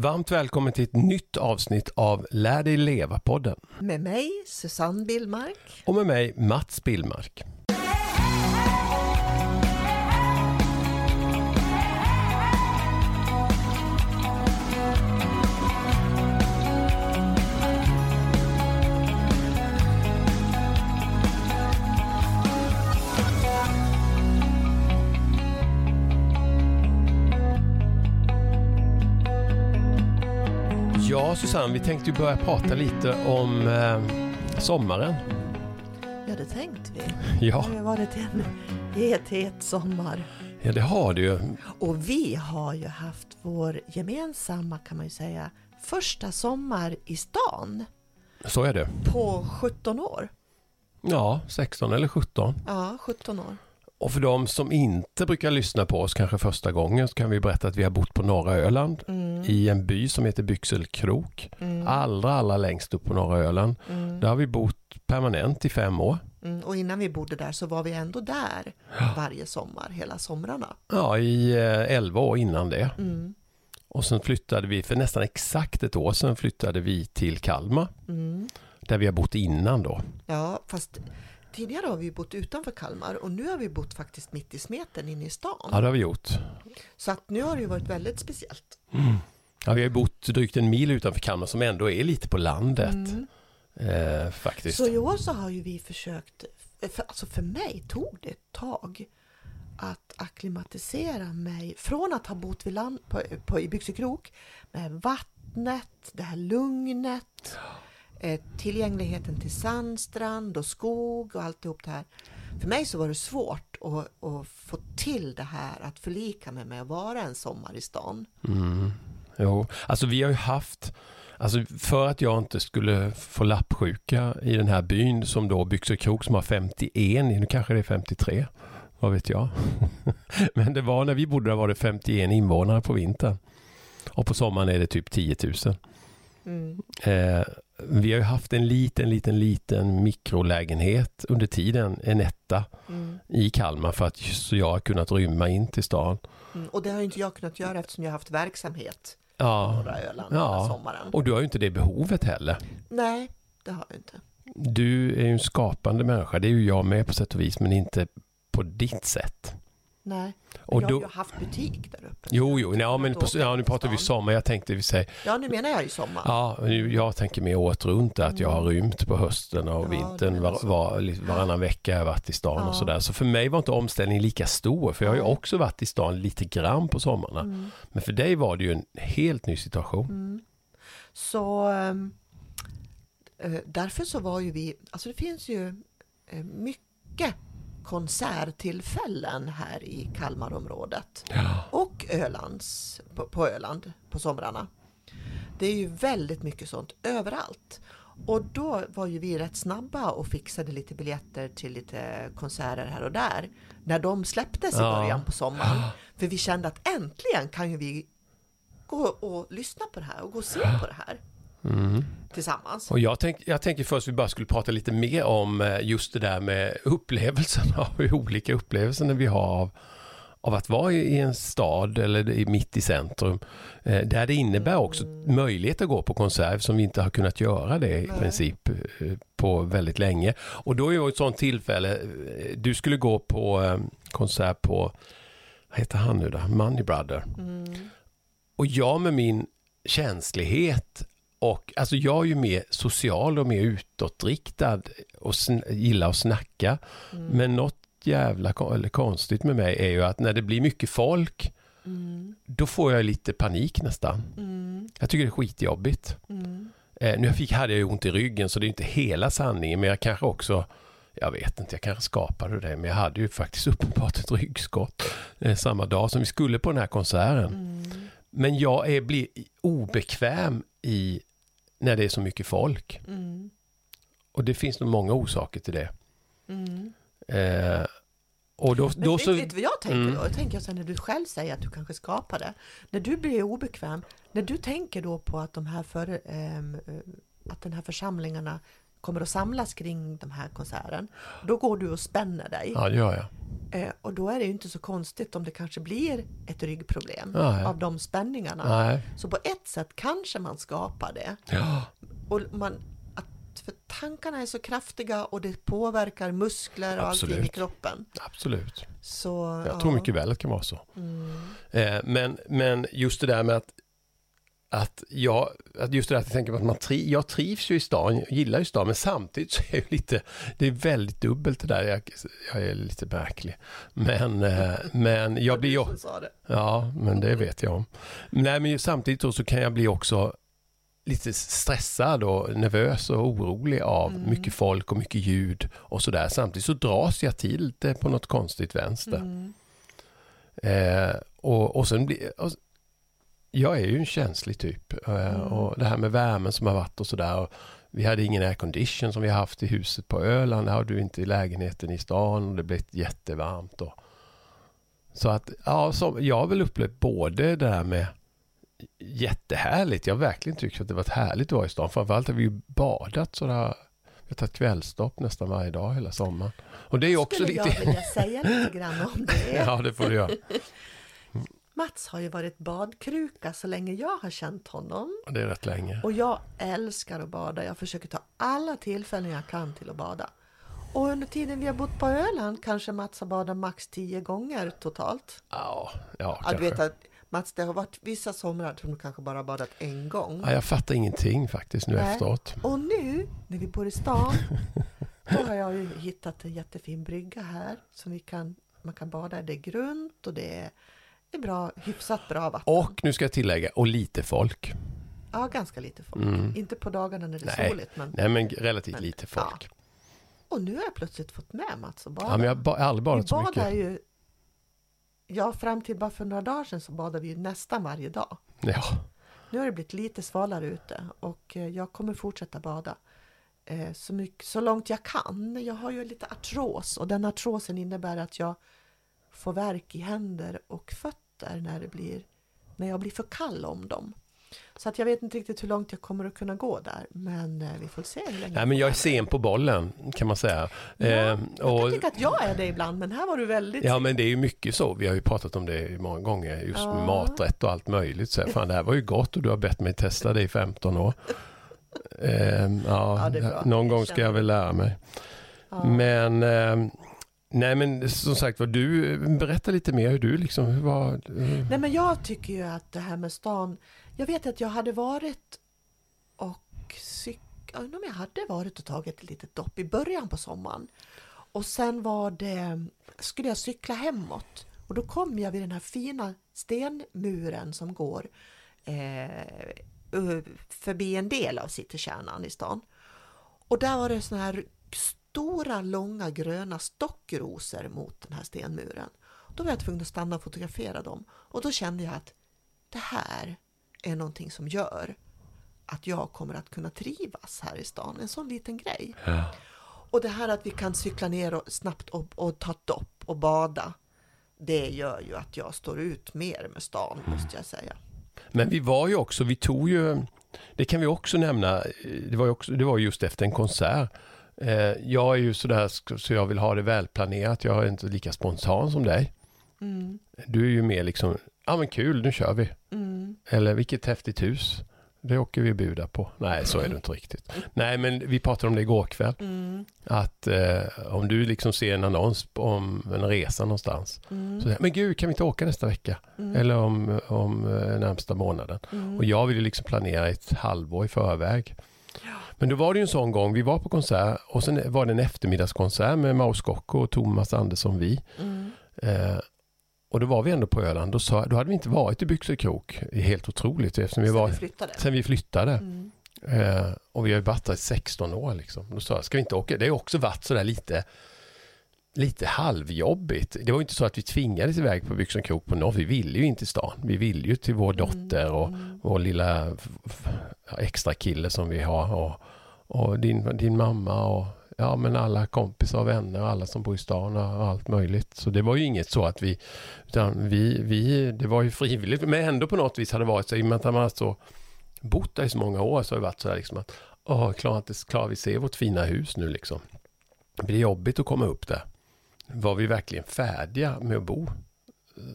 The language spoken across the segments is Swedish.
Varmt välkommen till ett nytt avsnitt av Lär dig leva-podden. Med mig, Susanne Billmark. Och med mig, Mats Billmark. Ja, Susanne, vi tänkte ju börja prata lite om eh, sommaren. Ja, det tänkte vi. Ja. Det har varit en het, het sommar. ja, det har du ju. Och vi har ju haft vår gemensamma, kan man ju säga, första sommar i stan Så är det. på 17 år. Ja, 16 eller 17. Ja, 17 år. Och för de som inte brukar lyssna på oss kanske första gången så kan vi berätta att vi har bott på norra Öland Mm, i en by som heter Byxelkrok. mm, Allra, allra längst upp på norra Öland. mm, Där har vi bott permanent i fem år. mm. Och innan vi bodde där så var vi ändå där varje sommar, hela somrarna. Ja, i eh, elva år innan det. Mm, Och sen flyttade vi, för nästan exakt ett år sedan flyttade vi till Kalmar. mm. Där vi har bott innan då. Ja, fast tidigare har vi bott utanför Kalmar och nu har vi bott faktiskt mitt i smeten inne i stan. Ja, det har vi gjort. Så att nu har det ju varit väldigt speciellt. Ja, vi har ju bott drygt en mil utanför Kalmar som ändå är lite på landet. Mm. Eh, faktiskt. Så i år så har ju vi försökt, för, alltså för mig tog det ett tag att akklimatisera mig från att ha bott vid land, på, på, i Byxekrok med vattnet, det här lugnet, eh, tillgängligheten till sandstrand och skog och alltihop det här. För mig så var det svårt att, att få till det här att förlika mig med att vara en sommar i stan. Mm. Jo, alltså vi har ju haft, alltså för att jag inte skulle få lappsjuka i den här byn som då Byxekrok som har 51, nu kanske det är 53, vad vet jag. Men det var när vi bodde där var det 51 invånare på vintern. Och på sommaren är det typ 10 000. Mm. Eh, vi har ju haft en liten, liten, liten mikrolägenhet under tiden, en etta Mm. i Kalmar för att så jag har kunnat rymma in till stan. Mm. Och det har inte jag kunnat göra eftersom jag har haft verksamhet på Ja, norra Öland Ja. sommaren. och du har ju inte det behovet heller. Nej, det har jag inte. Du är ju en skapande människa, det är ju jag med på sätt och vis, men inte på ditt sätt. Nej, Och jag då, har ju haft butik där uppe. jo, jo, ja, men på, ja, nu pratar vi sommar, jag tänkte vi säger, Ja, nu menar jag ju sommar. ja, jag tänker mer året runt att jag har rymt på hösten och Ja, vintern, var, var, varannan vecka har jag varit i stan Ja. och sådär. Så för mig var inte omställningen lika stor, för jag har ju också varit i stan lite grann på sommarna. Mm. Men för dig var det ju en helt ny situation. Mm. Så ehm, eh, därför så var ju vi, alltså det finns ju eh, mycket konserttillfällen här i Kalmarområdet Ja. och Ölands, på, på Öland på somrarna. Det är ju väldigt mycket sånt överallt. Och då var ju vi rätt snabba och fixade lite biljetter till lite konserter här och där. När de släpptes i Ja. början på sommaren. För vi kände att äntligen kan ju vi gå och lyssna på det här och gå och se på det här Mm. Tillsammans. Och jag, tänk, jag tänker först vi bara skulle prata lite mer om eh, just det där med upplevelsen av hur olika upplevelser vi har av, av att vara i en stad eller i, mitt i centrum. Eh, där det innebär också möjlighet att gå på konsert som vi inte har kunnat göra det i Nej. princip eh, på väldigt länge. Och då är ju ett sånt tillfälle, du skulle gå på konsert på, vad heter han nu då, Money Brother. Mm. Och jag med min känslighet och alltså jag är ju mer social och mer utåtriktad och gillar att snacka. Mm. Men något jävla eller konstigt med mig är ju att när det blir mycket folk Mm. då får jag lite panik nästan. Mm. Jag tycker det är skitjobbigt. Mm. Eh, nu fick, hade jag ju ont i ryggen så det är inte hela sanningen men jag kanske också jag vet inte, jag kanske skapade det, men jag hade ju faktiskt uppenbart ett ryggskott eh, samma dag som vi skulle på den här konserten. Mm. Men jag är, blir obekväm i när det är så mycket folk. Mm. Och det finns nog många orsaker till det. Mm. Eh, och då, Men då vet, så... vet vad jag tänker Mm. då? Jag tänker så när du själv säger att du kanske skapar det. När du blir obekväm, när du tänker då på att de här för, ehm, eh, att den här församlingarna kommer att samlas kring den här konserten. Då går du och spänner dig. Ja, det gör jag. Eh, och då är det ju inte så konstigt om det kanske blir ett ryggproblem Nej. av de spänningarna. Nej. Så på ett sätt kanske man skapar det. Ja, Och man, att, för tankarna är så kraftiga och det påverkar muskler och allting i Absolut. kroppen. absolut. Så, Jag tror mycket väl att det kan vara så. Mm. Eh, men, men just det där med att, att jag, att just det där att jag tänker på att man tri, jag trivs ju i stan, jag gillar ju stan, men samtidigt så är det lite, det är väldigt dubbelt det där, jag, jag är lite märklig. Men, eh, men jag blir ju, ja, men det vet jag om. Nej, men samtidigt då så kan jag bli också lite stressad och nervös och orolig av Mm. mycket folk och mycket ljud och sådär. Samtidigt så dras jag till det på något konstigt vänster. Mm. Eh, och, och sen blir... Jag är ju en känslig typ. Eh, Mm. Och det här med värmen som har varit och sådär. och Vi hade ingen aircondition som vi har haft i huset på Öland. Det har du inte i lägenheten i stan. Och det blev jättevarmt. Och, så att, ja, som, jag har väl upplevt både det här med jättehärligt. Jag har verkligen tyckt att det varit härligt att vara i stan. Framförallt har vi ju badat sådär. Vi har tagit kvällstopp nästan varje dag hela sommaren. Och det är ju också Skulle lite... jag vilja säga lite grann om det. ja, det får du göra. Mats har ju varit badkruka så länge jag har känt honom. Det är rätt länge. Och jag älskar att bada. Jag försöker ta alla tillfällen jag kan till att bada. Och under tiden vi har bott på Öland kanske Mats har badat max tio gånger totalt. Ja, ja Ja, du vet att Mats, det har varit vissa somrar som du kanske bara badat en gång. Ja, jag fattar ingenting faktiskt nu Nej. efteråt. Och nu när vi bor i stan, då har jag ju hittat en jättefin brygga här som vi kan, man kan bada. Det är grunt och det är, det är bra, hyfsat bra vatten. Och nu ska jag tillägga, och lite folk. Ja, ganska lite folk. Mm. Inte på dagarna när det är Nej. soligt. Men... Nej, men relativt Men, lite ja. folk. Och nu har jag plötsligt fått med Mats och bada. Ja, men jag har aldrig badat så mycket. ju, ja fram till bara för några dagar sedan så badade vi ju nästan varje dag. Ja, Nu har det blivit lite svalare ute och eh, jag kommer fortsätta bada eh, så, mycket, så långt jag kan. Jag har ju lite artros och den artrosen innebär att jag får värk i händer och fötter när, det blir, när jag blir för kall om dem. Så att jag vet inte riktigt hur långt jag kommer att kunna gå där men eh, vi får se hur länge Nej, men jag är sen på bollen kan man säga. Ja, Eh, Jag och, kan tycka att jag är det ibland men här var du väldigt... ja, men det är ju mycket så. Vi har ju pratat om det många gånger. Just med Ja. maträtt och allt möjligt. Så, fan, det här var ju gott och du har bett mig testa det i 15 år. Eh, ja, Ja, någon gång ska jag väl lära mig. ja. Men eh, nej men som sagt var du berätta lite mer hur du liksom hur var Nej men jag tycker ju att det här med stan Jag vet att jag hade varit och cyklat, Jag undrar om jag hade varit och tagit ett litet dopp i början på sommaren. Och sen var det... Skulle jag cykla hemåt. Och då kom jag vid den här fina stenmuren som går eh, förbi en del av citykärnan i stan. Och där var det sån här stora, långa gröna stockrosor mot den här stenmuren. Då var jag tvungen att stanna och fotografera dem. Och då kände jag att det här är någonting som gör att jag kommer att kunna trivas här i stan. En sån liten grej. ja. Och det här att vi kan cykla ner och snabbt och, och ta dopp och bada. Det gör ju att jag står ut mer med stan, måste jag säga. Men vi var ju också, vi tog ju, det kan vi också nämna, det var ju, också, det var just efter en konsert. Eh, jag är ju sådär så jag vill ha det välplanerat, jag är inte lika spontan som dig. Mm, Du är ju mer liksom, ja men kul, nu kör vi. mm, Eller vilket häftigt hus. Det åker vi buda på. Nej, så är det inte riktigt. Nej, men vi pratade om det igår kväll. mm, Att eh, om du liksom ser en annons om en resa någonstans. mm, Så säger men gud, kan vi inte åka nästa vecka? mm, Eller om, om eh, närmsta månaden. mm. Och jag vill ju liksom planera ett halvår i förväg. Men då var det ju en sån gång, vi var på konsert och sen var det en eftermiddagskonsert med Maus Scocco och Thomas Andersson Vi. Mm, Eh, och då var vi ändå på Öland, då, sa, då hade vi inte varit i Byxekrok. Helt otroligt eftersom vi Sen var, vi flyttade. sen vi flyttade. Mm, Eh, och vi har ju varit där i 16 år liksom. Då sa jag, ska vi inte åka? Det har också varit sådär lite lite halvjobbigt. Det var inte så att vi tvingades iväg på Byxenkrok på något. Vi ville ju inte till stan. Vi ville ju till vår dotter och mm, vår lilla extra kille som vi har och, och din, din mamma och ja men alla kompisar och vänner och alla som bor i stan och allt möjligt. Så det var ju inget så att vi, utan vi, vi det var ju frivilligt men ändå på något vis hade det varit så i och med att man har så bott där i så många år så har det varit så här liksom att åh, klarar, inte, klarar vi se vårt fina hus nu liksom? Det blir jobbigt att komma upp där. Var vi verkligen färdiga med att bo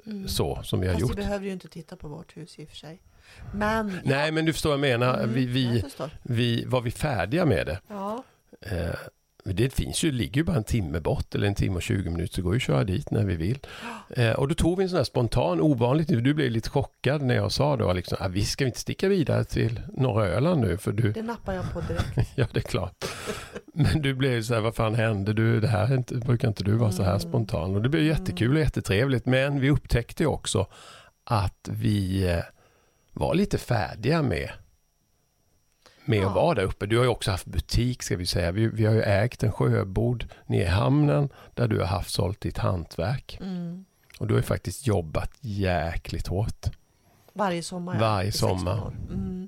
Mm. så som vi har Fast gjort? vi behöver ju inte titta på vårt hus i och för sig. Men... Nej, men du förstår vad jag menar. Mm, Vi, jag vi, förstår. vi, var vi färdiga med det? Ja. Eh, det finns ju, ligger ju bara en timme bort eller en timme och 20 minuter så går ju att köra dit när vi vill. Eh, och då tog vi en sån här spontan, ovanligt, du blev lite chockad när jag sa då liksom, ah, vi ska inte sticka vidare till norra Öland nu för du, Det nappar jag på direkt. ja det är klart. Men du blev så här, vad fan hände du, det här är inte, brukar inte du vara så här Mm. spontan. Och det blev jättekul och jättetrevligt men vi upptäckte också att vi eh, var lite färdiga med med Ja. att vara där uppe. Du har ju också haft butik ska vi säga. Vi, vi har ju ägt en sjöbod nere i hamnen där du har haft sålt ditt hantverk. Mm. Och du har ju faktiskt jobbat jäkligt hårt. Varje sommar. Varje i 16 sommar. Mm.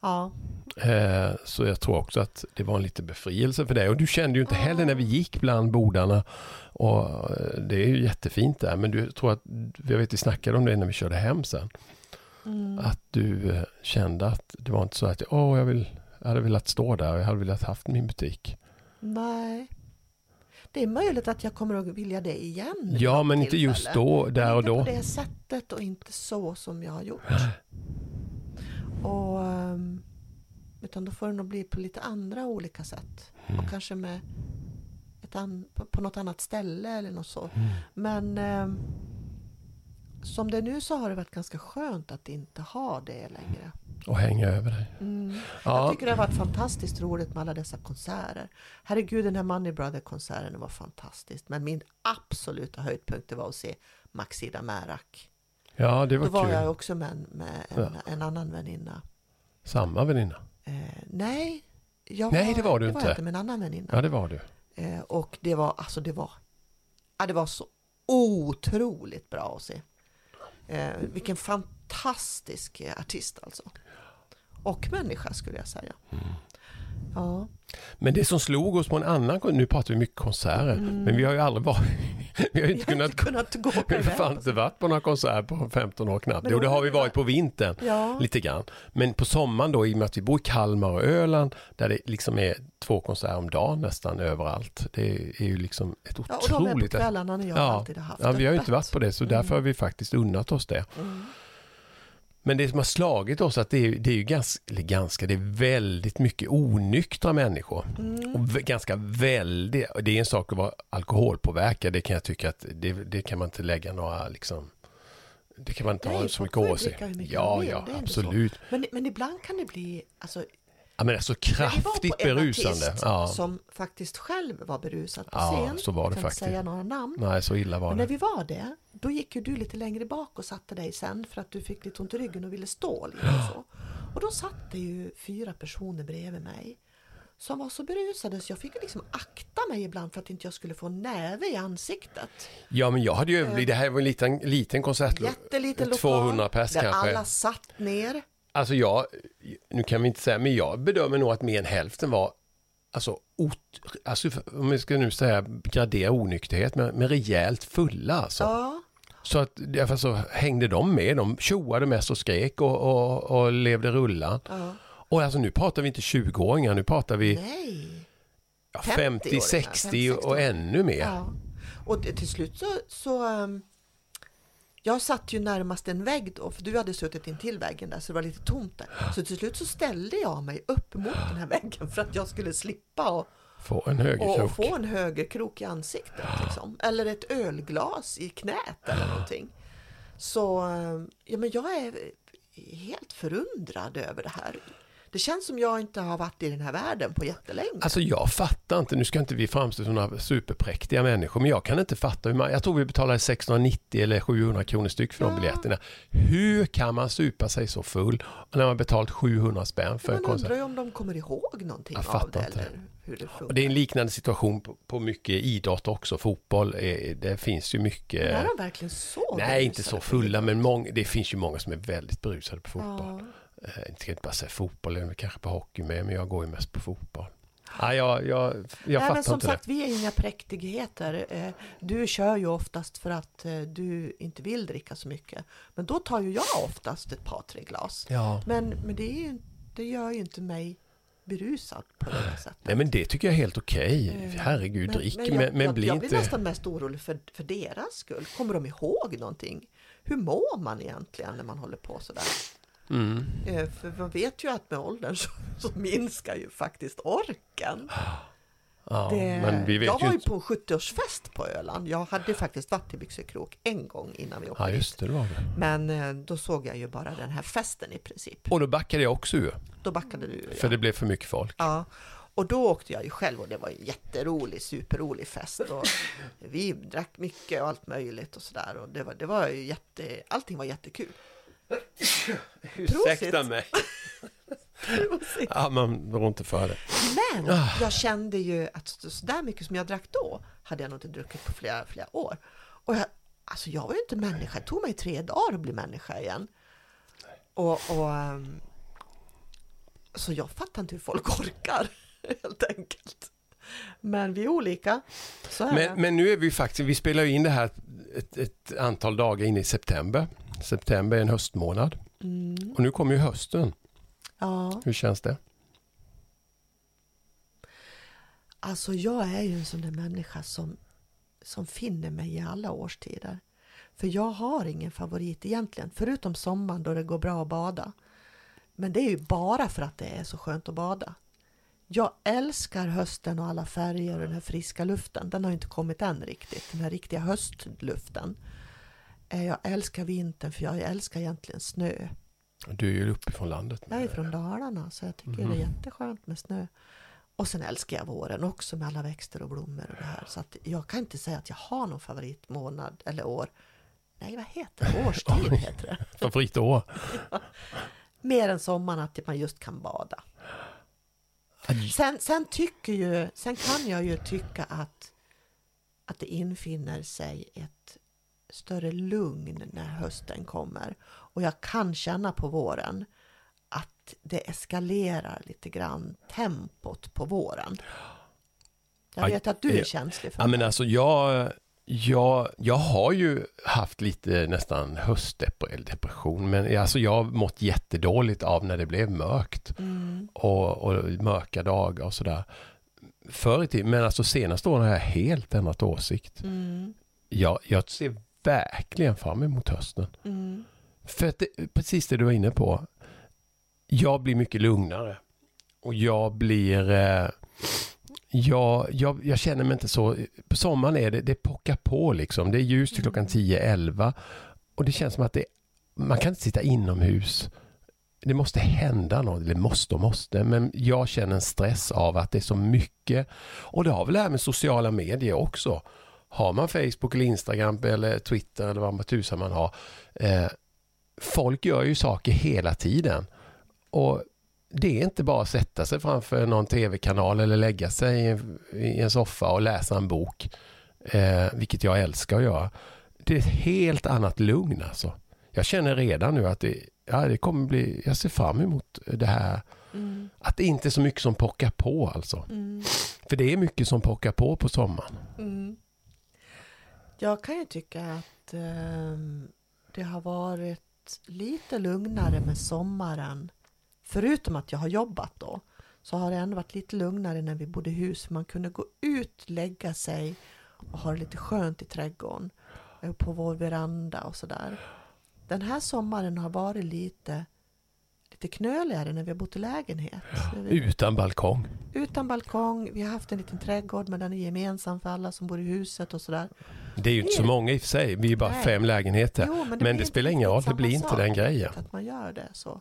Ja. Eh, så jag tror också att det var en liten befrielse för dig. Och du kände ju inte heller när vi gick bland bodarna. Och eh, det är ju jättefint där. Men du tror att, jag vet vi snackade om det när vi körde hem sen. Mm. Att du eh, kände att det var inte så att åh, jag, vill, jag hade velat stå där jag hade velat haft min butik. Nej. Det är möjligt att jag kommer att vilja det igen. Ja, men inte just då, där och inte då. på det sättet och inte så som jag har gjort. Och, ehm, utan då får det nog bli på lite andra olika sätt. Mm. Och kanske med ett an, på, på något annat ställe eller något så. Mm. Men ehm, som det är nu så har det varit ganska skönt att inte ha det längre. Och hänga över dig. Mm. Jag Ja, tycker det har varit fantastiskt roligt med alla dessa konserter. Herregud, den här Money Brother-konserten var fantastisk. Men min absoluta höjdpunkt var att se Maxida Märak. ja det Då var var kul. jag också med, en- med en, Ja. en annan väninna. Samma väninna. Eh, nej, jag Nej, det var du det inte. Var jag inte med en annan väninna. Ja, det var du. Eh, och det var, alltså det var, ja, det var så otroligt bra att se. Eh, vilken fantastisk artist alltså. Och människa skulle jag säga. Mm. Ja. Men det som slog oss på en annan, kon- nu pratar vi mycket konserter, Mm. men vi har ju aldrig varit, vi har ju inte kunnat, inte kunnat gå på vi har inte varit på några konserter på 15 år knappt. Jo, det har vi varit på vintern. Ja. Lite grann. Men på sommaren då, i och med att vi bor i Kalmar och Öland, där det liksom är två konserter om dagen nästan överallt. Det är ju liksom ett Ja, och de är på otroligt... kvällarna när jag Ja. alltid har haft Ja, vi har ju inte varit på det, så därför har vi faktiskt unnat oss det. Mm. Men det som har slagit oss att det är, det är ju ganska, eller ganska, det är väldigt mycket onyktra människor. Mm. Och ganska väldigt, det är en sak att vara alkoholpåverkad, det kan jag tycka att det, det kan man inte lägga några liksom det kan man inte Nej, ha så mycket åsikt. Ja, ja, absolut. Men, men ibland kan det bli, alltså, Ja, men alltså när kraftigt på en berusande. Ja. som faktiskt själv var berusad på Ja, scen, så var det jag kan inte säga några namn. Nej, så illa var Men när det. vi var det, då gick ju du lite längre bak och satte dig sen för att du fick lite ont i ryggen och ville stå lite och så. Och då satt det ju fyra personer bredvid mig som var så berusade så jag fick liksom akta mig ibland för att inte jag skulle få näve i ansiktet. Ja, men jag hade ju, det här var en liten, liten konsert. Jätteliten lokal 200 pers där kanske. alla satt ner. Alltså jag, nu kan vi inte säga, men jag bedömer nog att mer än hälften var Alltså, ot, alltså om vi ska nu säga gradera onykterhet, men, men rejält fulla alltså. Ja, Så att därför så hängde de med, de tjoade mest och skrek och, och, och levde rullan. ja. Och alltså nu pratar vi inte 20-åringar, nu pratar vi ja, 50-åringar, 50, 60 och 50-60. ännu mer. Ja. Och till slut så, så ehm, jag satt ju närmast en vägg då, för du hade suttit intill väggen där så det var lite tomt där. Så till slut så ställde jag mig upp mot den här väggen för att jag skulle slippa och, Få en högerkrok. och få en högerkrok i ansiktet. Liksom. Eller ett ölglas i knät eller någonting. Så ehm, ja, men jag är helt förundrad över det här. Det känns som jag inte har varit i den här världen på jättelänge. Alltså jag fattar inte, nu ska inte vi framstå som några superpräktiga människor, men jag kan inte fatta hur man, jag tror vi betalade 690 eller 700 kronor styck för de Ja. biljetterna. Hur kan man supa sig så full när man betalt 700 spänn för en Man konsert? undrar ju om de kommer ihåg någonting Jag av det inte. eller hur det Och det är en liknande situation på, på mycket idrott också, fotboll, är, det finns ju mycket Men är de verkligen så Nej, inte så fulla, men många, det finns ju många som är väldigt berusade på fotboll. Ja. Eh, Jag ska inte bara säga fotboll, eller kanske på hockey med, men jag går ju mest på fotboll. Nej, jag, jag, jag Nej, fattar men som inte sagt, vi är inga präktigheter. Eh, Du kör ju oftast för att eh, du inte vill dricka så mycket. Men då tar ju jag oftast ett par, tre glas. det. Ja. Men, men det, är ju, det gör ju inte mig berusad på det sättet. Nej men det tycker jag är helt okej. Eh, Herregud, drick men, jag, men, jag, bli jag inte... blir nästan mest orolig för, för deras skull. Kommer de ihåg någonting? Hur mår man egentligen när man håller på sådär? Mm. Eh, För man vet ju att med åldern så, så minskar ju faktiskt orken. Ja, Det, men vi vet jag ju var ju på en 70-årsfest på Öland. Jag hade faktiskt varit i Byxekrok en gång innan vi åkte Ja just det, var det. Men eh, då såg jag ju bara den här festen i princip. Och då backade jag också ur. Då backade du. För Ja. det blev för mycket folk. ja. Och då åkte jag ju själv och det var en jätterolig, superrolig fest. Och vi drack mycket och allt möjligt och sådär. Och det var, det var ju jätte, allting var jättekul. Ursäkta mig. Prosit. Ja, man rår inte för det. Men Ah. jag kände ju att så där mycket som jag drack då hade jag nog inte druckit på flera, flera år. Och jag, alltså jag var ju inte människa. Det tog mig tre dagar att bli människa igen. Och, och ehm, så jag fattar inte hur folk orkar helt enkelt. Men vi är olika. Är Men, men nu är vi faktiskt, vi spelar ju in det här ett, ett antal dagar in i september. September är en höstmånad. Mm, Och nu kommer ju hösten. ja, Hur känns det? alltså jag är ju en sån där människa som, som finner mig i alla årstider. För jag har ingen favorit egentligen, förutom sommaren då det går bra att bada. Men det är ju bara för att det är så skönt att bada. Jag älskar hösten och alla färger och den här friska luften. Den har inte kommit än riktigt, den här riktiga höstluften. Eh, Jag älskar vintern för jag älskar egentligen snö. Du är ju uppifrån landet. Jag är från Dalarna så jag tycker Mhm. det är jätteskönt med snö. Och sen älskar jag våren också med alla växter och blommor och det här. Så att jag kan inte säga att jag har någon favoritmånad eller år. Nej, vad heter det? Årstid heter det. Favoritår? Mer än sommaren att man just kan bada. Sen, sen, tycker ju, sen kan jag ju tycka att, att det infinner sig ett större lugn när hösten kommer. Och jag kan känna på våren att det eskalerar lite grann tempot på våren. Jag vet att du är ja. känslig för Ja, men det. alltså jag, jag, jag har ju haft lite nästan höstdepression. Men alltså jag har mått jättedåligt av när det blev mörkt. Mm, Och, och mörka dagar och sådär. Förr i tiden, men alltså senaste åren har jag helt ändrat åsikt. mm, Jag, jag ser verkligen fram emot hösten. mm, För att det, precis det du var inne på. Jag blir mycket lugnare. Och jag blir... Eh, jag, jag, jag känner mig inte så... På sommaren är det, det pockar på liksom. Det är ljus till klockan 10-11. Och det känns som att det, man kan inte sitta inomhus. Det måste hända något. Eller måste och måste. Men jag känner en stress av att det är så mycket. Och det har väl det här med sociala medier också. Har man Facebook eller Instagram eller Twitter eller vad man tusan man har. Eh, folk gör ju saker hela tiden. Och det är inte bara att sätta sig framför någon tv-kanal eller lägga sig i en, i en soffa och läsa en bok. Eh, vilket jag älskar att göra. Det är ett helt annat lugn alltså. Jag känner redan nu att det, ja, det kommer bli, jag ser fram emot det här. mm, Att det inte är så mycket som pockar på alltså. mm. För det är mycket som pockar på på sommaren. Mm. Jag kan ju tycka att ehm, det har varit lite lugnare med sommaren. Förutom att jag har jobbat då. Så har det ändå varit lite lugnare när vi bodde i hus. Man kunde gå ut, lägga sig och ha det lite skönt i trädgården. eh, På vår veranda och sådär. Den här sommaren har varit lite, lite knöligare när vi har bott i lägenhet. Vi- Utan balkong. utan balkong, vi har haft en liten trädgård men den är gemensam för alla som bor i huset och sådär. Det är ju inte så många i och för sig. Vi är bara Nej. fem lägenheter. Jo, Men det inte spelar ingen roll, det blir inte den grejen. Att man gör det så.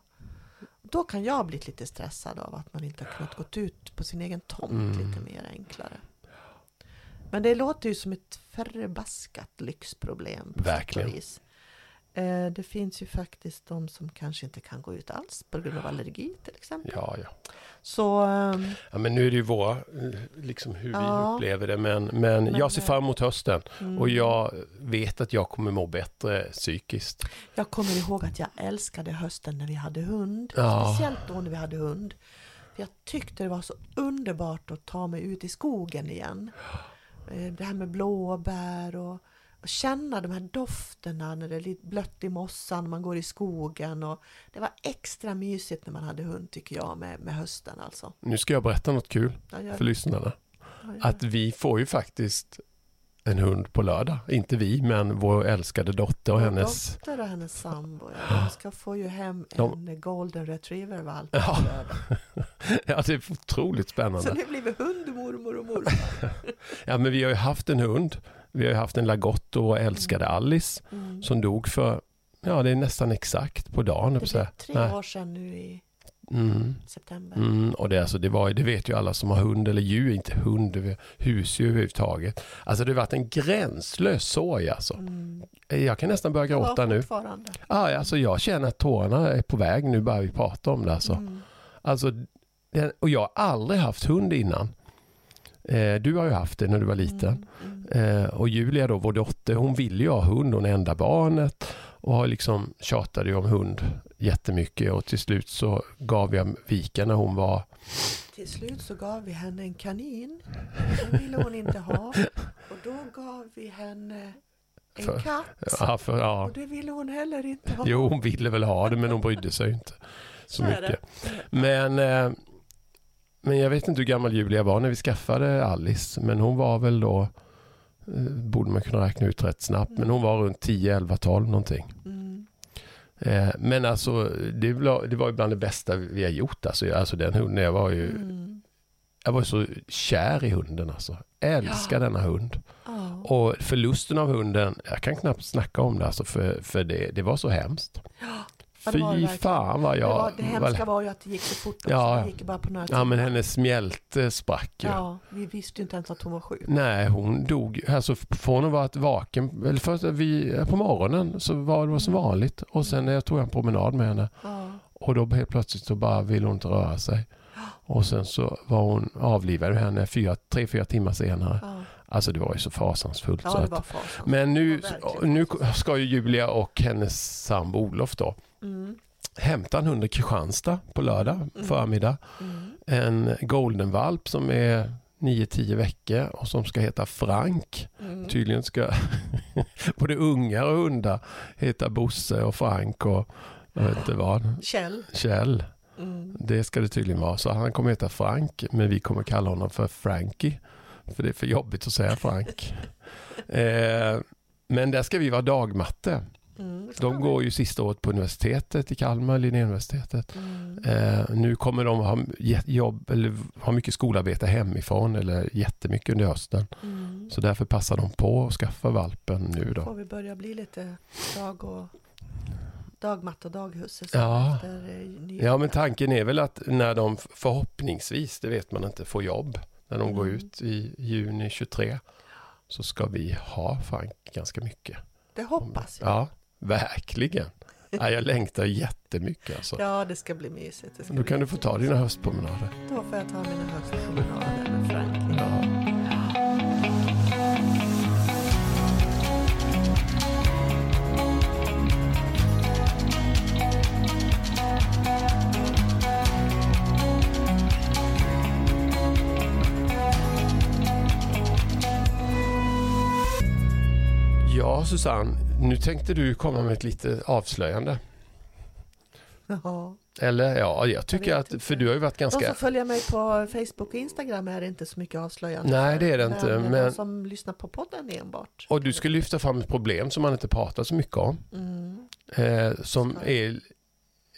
Då kan jag bli lite stressad av att man inte har kunnat gå ut på sin egen tomt Mm. lite mer enklare. Men det låter ju som ett förbaskat lyxproblem. på sätt och Verkligen. vis. Eh, Det finns ju faktiskt de som kanske inte kan gå ut alls på grund av allergi till exempel. Ja, ja. Så ehm, ja, men nu är det ju våra, eh, liksom hur vi Ja. upplever det. Men, men, Men, jag ser eh, fram emot hösten. mm. Och jag vet att jag kommer må bättre psykiskt. Jag kommer ihåg att jag älskade hösten när vi hade hund. Ja. Speciellt då när vi hade hund. För jag tyckte det var så underbart att ta mig ut i skogen igen. Det här med blåbär och och känna de här dofterna när det är lite blött i mossan, man går i skogen och det var extra mysigt när man hade hund tycker jag med, med hösten alltså. Nu ska jag berätta något kul för lyssnarna. Att vi får ju faktiskt en hund på lördag. Inte vi, men vår älskade dotter och Vår hennes... dotter och hennes sambo, ja, de ska få ju hem De- en golden retriever valp Ja. på lördag. Ja, det är otroligt Så spännande. nu blir vi hundmormor och morfar. Ja, men vi har ju haft en hund. Vi har haft en lagotto och älskade Alice Mm. som dog för, ja det är nästan exakt på dagen. Det blir tre Nej. år sedan nu i Mm. september. Mm, och det, alltså, det, var, det vet ju alla som har hund eller djur, inte hund, är husdjur överhuvudtaget. Alltså det har varit en gränslös sorg alltså. Mm. Jag kan nästan börja gråta nu. Ah, alltså jag känner att tårarna är på väg nu bara vi pratar om det alltså. Mm. alltså och jag har aldrig haft hund innan. Eh, du har ju haft det när du var liten. Mm. Mm. Eh, och Julia då, vår dotter, hon ville ju ha hund, hon är enda barnet. Och har liksom tjatade ju om hund jättemycket och till slut så gav jag vika när hon var Till slut så gav vi henne en kanin. Det ville hon inte ha. Och då gav vi henne en För- katt. Ja, för, ja. Och det ville hon heller inte ha. Jo, hon ville väl ha det men hon brydde sig inte så Så mycket. Men, eh, men jag vet inte hur gammal Julia var när vi skaffade Alice. Men hon var väl då, eh, borde man kunna räkna ut rätt snabbt, men hon var runt 10, 11, 12 någonting. Mm. Eh, men alltså det var, det var bland det bästa vi har gjort. Alltså, alltså den hunden, jag var ju Mm. jag var så kär i hunden alltså. Älskar denna hund. Ja. Och förlusten av hunden, jag kan knappt snacka om det alltså för, för det, det var så hemskt. Ja, Fy var det fan vad det, jag... var, det hemska var ju att det gick så fort också. Ja. Det gick bara på några Ja men hennes smälte sprack ju. Ja, vi visste ju inte ens att hon var sjuk. Nej, hon dog. Alltså från att vara vaken, eller först vi, på morgonen så var det som vanligt. Och sen jag tog en promenad med henne. Ja. Och då helt plötsligt så bara ville hon inte röra sig. Och sen så var hon, avlivade henne fyra, tre, fyra timmar senare. Ja, Alltså det var ju så fasansfullt. så ja det att, fasansfullt. men nu, nu ska ju Julia och hennes sambo Olof då Mm. hämta en hund i Kristianstad på lördag Mm. förmiddag. Mm. En goldenvalp som är 9-10 veckor och som ska heta Frank. Mm. Tydligen ska både ungar och hundar heta Bosse och Frank och jag vet inte vad. Kjell. Kjell. Mm. Det ska det tydligen vara. Så han kommer heta Frank men vi kommer kalla honom för Frankie. För det är för jobbigt att säga Frank. eh, men där ska vi vara dagmatte. Mm. De går ju sista året på universitetet i Kalmar, Linnéuniversitetet. Mm. Eh, nu kommer de ha jobb eller ha mycket skolarbete hemifrån eller jättemycket under hösten. Mm. Så därför passar de på att skaffa valpen nu Får då. vi börja bli lite dag och dagmatt och daghusse Ja. eh. Ja men tanken är väl att när de förhoppningsvis, det vet man inte, får jobb. När de går Mm. ut i juni 23 så ska vi ha Frank ganska mycket. Det hoppas jag. Ja, verkligen. Ja, jag längtar jättemycket alltså. Ja, det ska bli mysigt. Ska Då kan du få ta dina höstpromenader. Då får jag ta mina höstpromenader Ja, Susanne, nu tänkte du komma med ett lite avslöjande. Ja. Eller ja, jag tycker vet att, för du har ju varit De ganska... som följer mig på Facebook och Instagram är det inte så mycket avslöjande. Nej, det är det inte, Men, men- de som lyssnar på podden enbart. Och du ska lyfta fram ett problem som man inte pratar så mycket om. Mm. Eh, som Ska. är,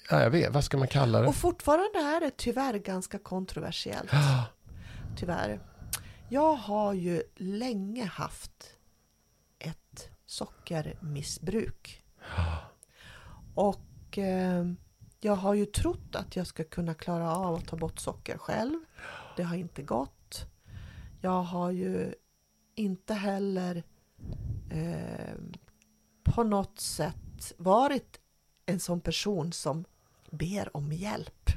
ja, jag vet, vad ska man kalla det? Och fortfarande är det tyvärr ganska kontroversiellt. Tyvärr. Jag har ju länge haft sockermissbruk. Och eh, jag har ju trott att jag ska kunna klara av att ta bort socker själv. Det har inte gått. Jag har ju inte heller eh, på något sätt varit en sån person som ber om hjälp.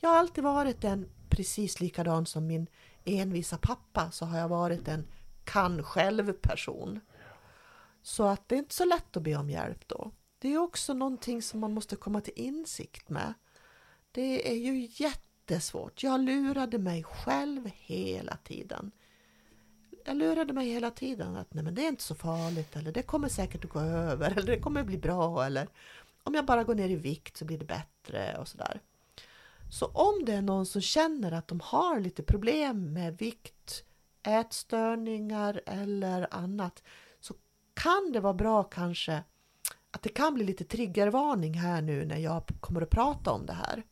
Jag har alltid varit en precis likadan som min envisa pappa så har jag varit en kan själv person. Så att det är inte så lätt att be om hjälp då. Det är också någonting som man måste komma till insikt med. Det är ju jättesvårt. Jag lurade mig själv hela tiden. jag lurade mig hela tiden att nej men det är inte så farligt eller det kommer säkert att gå över eller det kommer att bli bra eller om jag bara går ner i vikt så blir det bättre och sådär. Så om det är någon som känner att de har lite problem med vikt, ätstörningar eller annat kan det vara bra kanske att det kan bli lite triggervarning här nu när jag kommer att prata om det här.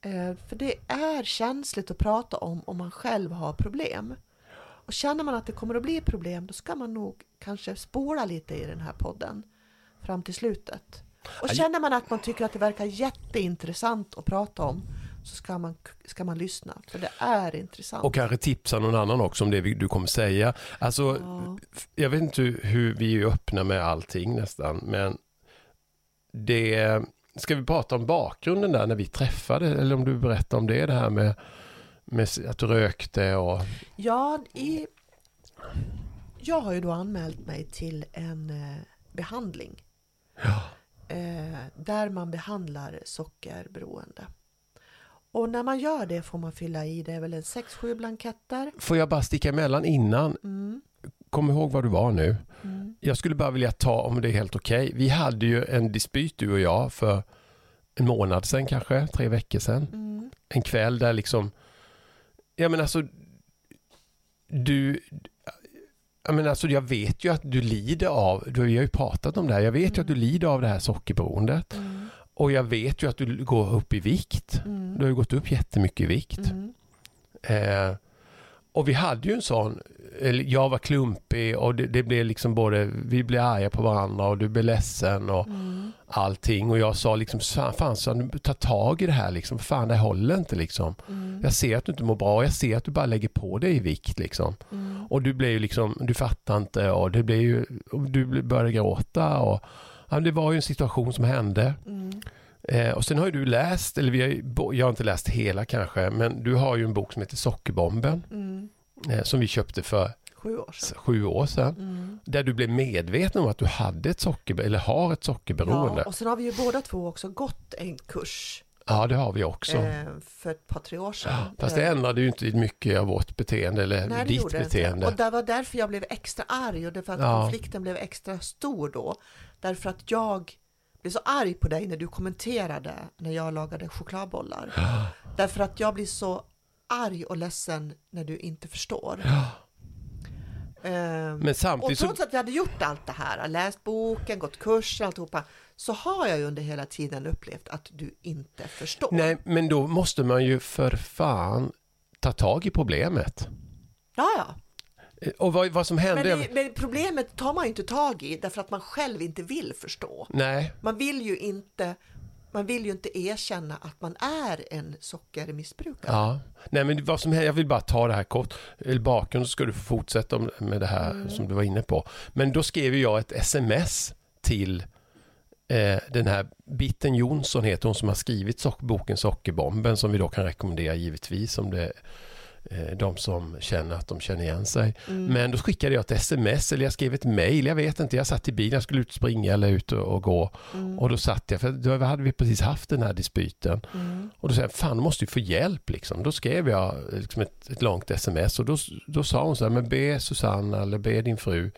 Eh, för det är känsligt att prata om om man själv har problem. Och känner man att det kommer att bli problem då ska man nog kanske spola lite i den här podden fram till slutet. Och känner man att man tycker att det verkar jätteintressant att prata om så ska man, ska man lyssna, för det är intressant. Och kanske tipsa någon annan också om det du kommer säga. Alltså, Ja. jag vet inte hur vi är öppna med allting nästan, men det... Ska vi prata om bakgrunden där när vi träffade, eller om du berättar om det, det här med, med att du rökte och... Ja, i, jag har ju då anmält mig till en eh, behandling Ja. eh, där man behandlar sockerberoende. Och när man gör det får man fylla i, det är väl en 6-7 blanketter. Får jag bara sticka emellan innan? Mm, Kom ihåg vad du var nu. mm, Jag skulle bara vilja ta, om det är helt okej, vi hade ju en dispyt du och jag för en månad sedan kanske, tre veckor sedan. mm, En kväll där liksom, ja men alltså, du, jag menar alltså jag vet ju att du lider av, du, vi har ju pratat om det här, jag vet ju att du lider av det här sockerberoendet. mm, Och jag vet ju att du går upp i vikt. mm, Du har ju gått upp jättemycket i vikt. mm, Eh, och vi hade ju en sån, jag var klumpig och det, det blev liksom både, vi blev arga på varandra och du blev ledsen och mm, allting. Och jag sa liksom, fan, så ta tag i det här liksom, fan det håller inte liksom. mm, Jag ser att du inte mår bra, jag ser att du bara lägger på dig i vikt liksom. mm, Och du blev ju liksom, du fattar inte och det blev ju, du började gråta och ja, det var ju en situation som hände. mm. Eh, och sen har ju du läst, eller vi har, jag har inte läst hela kanske, men du har ju en bok som heter Sockerbomben. Mm. Eh, som vi köpte för Sju år sedan. sju år sedan. Mm. Där du blev medveten om att du hade ett socker, eller har ett sockerberoende. Ja, och sen har vi ju båda två också gått en kurs Ja, det har vi också. eh, för ett par, tre år sedan. Ja, Fast det Eh, ändrade ju inte mycket av vårt beteende eller Nej, det ditt beteende. Och det var därför jag blev extra arg och det för att Ja. konflikten blev extra stor då. Därför att jag blev så arg på dig när du kommenterade när jag lagade chokladbollar. Ja, Därför att jag blir så arg och ledsen när du inte förstår. ja. Ehm, Men och samtidigt så... trots att vi hade gjort allt det här, läst boken, gått kurser, alltihopa, så har jag ju under hela tiden upplevt att du inte förstår. Nej, men då måste man ju för fan ta tag i problemet. Ja, ja. Och vad, vad som hände... Men, det, men problemet tar man ju inte tag i därför att man själv inte vill förstå. Nej, Man vill ju inte, man vill ju inte erkänna att man är en sockermissbrukare. Ja, nej men vad som jag vill bara ta det här kort. Eller bakgrund så ska du få fortsätta med det här Mm. som du var inne på. Men då skrev jag ett sms till eh, den här Bitten Jonsson heter hon som har skrivit sock, boken Sockerbomben som vi då kan rekommendera givetvis om det de som känner att de känner igen sig. Mm. Men då skickade jag ett sms eller jag skrev ett mail, jag vet inte, jag satt i bilen, jag skulle ut springa eller ut och, och gå. Mm. Och då satt jag, för då hade vi precis haft den här dispyten. Mm. Och då sa jag, fan du måste ju få hjälp liksom. Då skrev jag liksom ett, ett långt sms och då, då sa hon så här, men be Susanna eller be din fru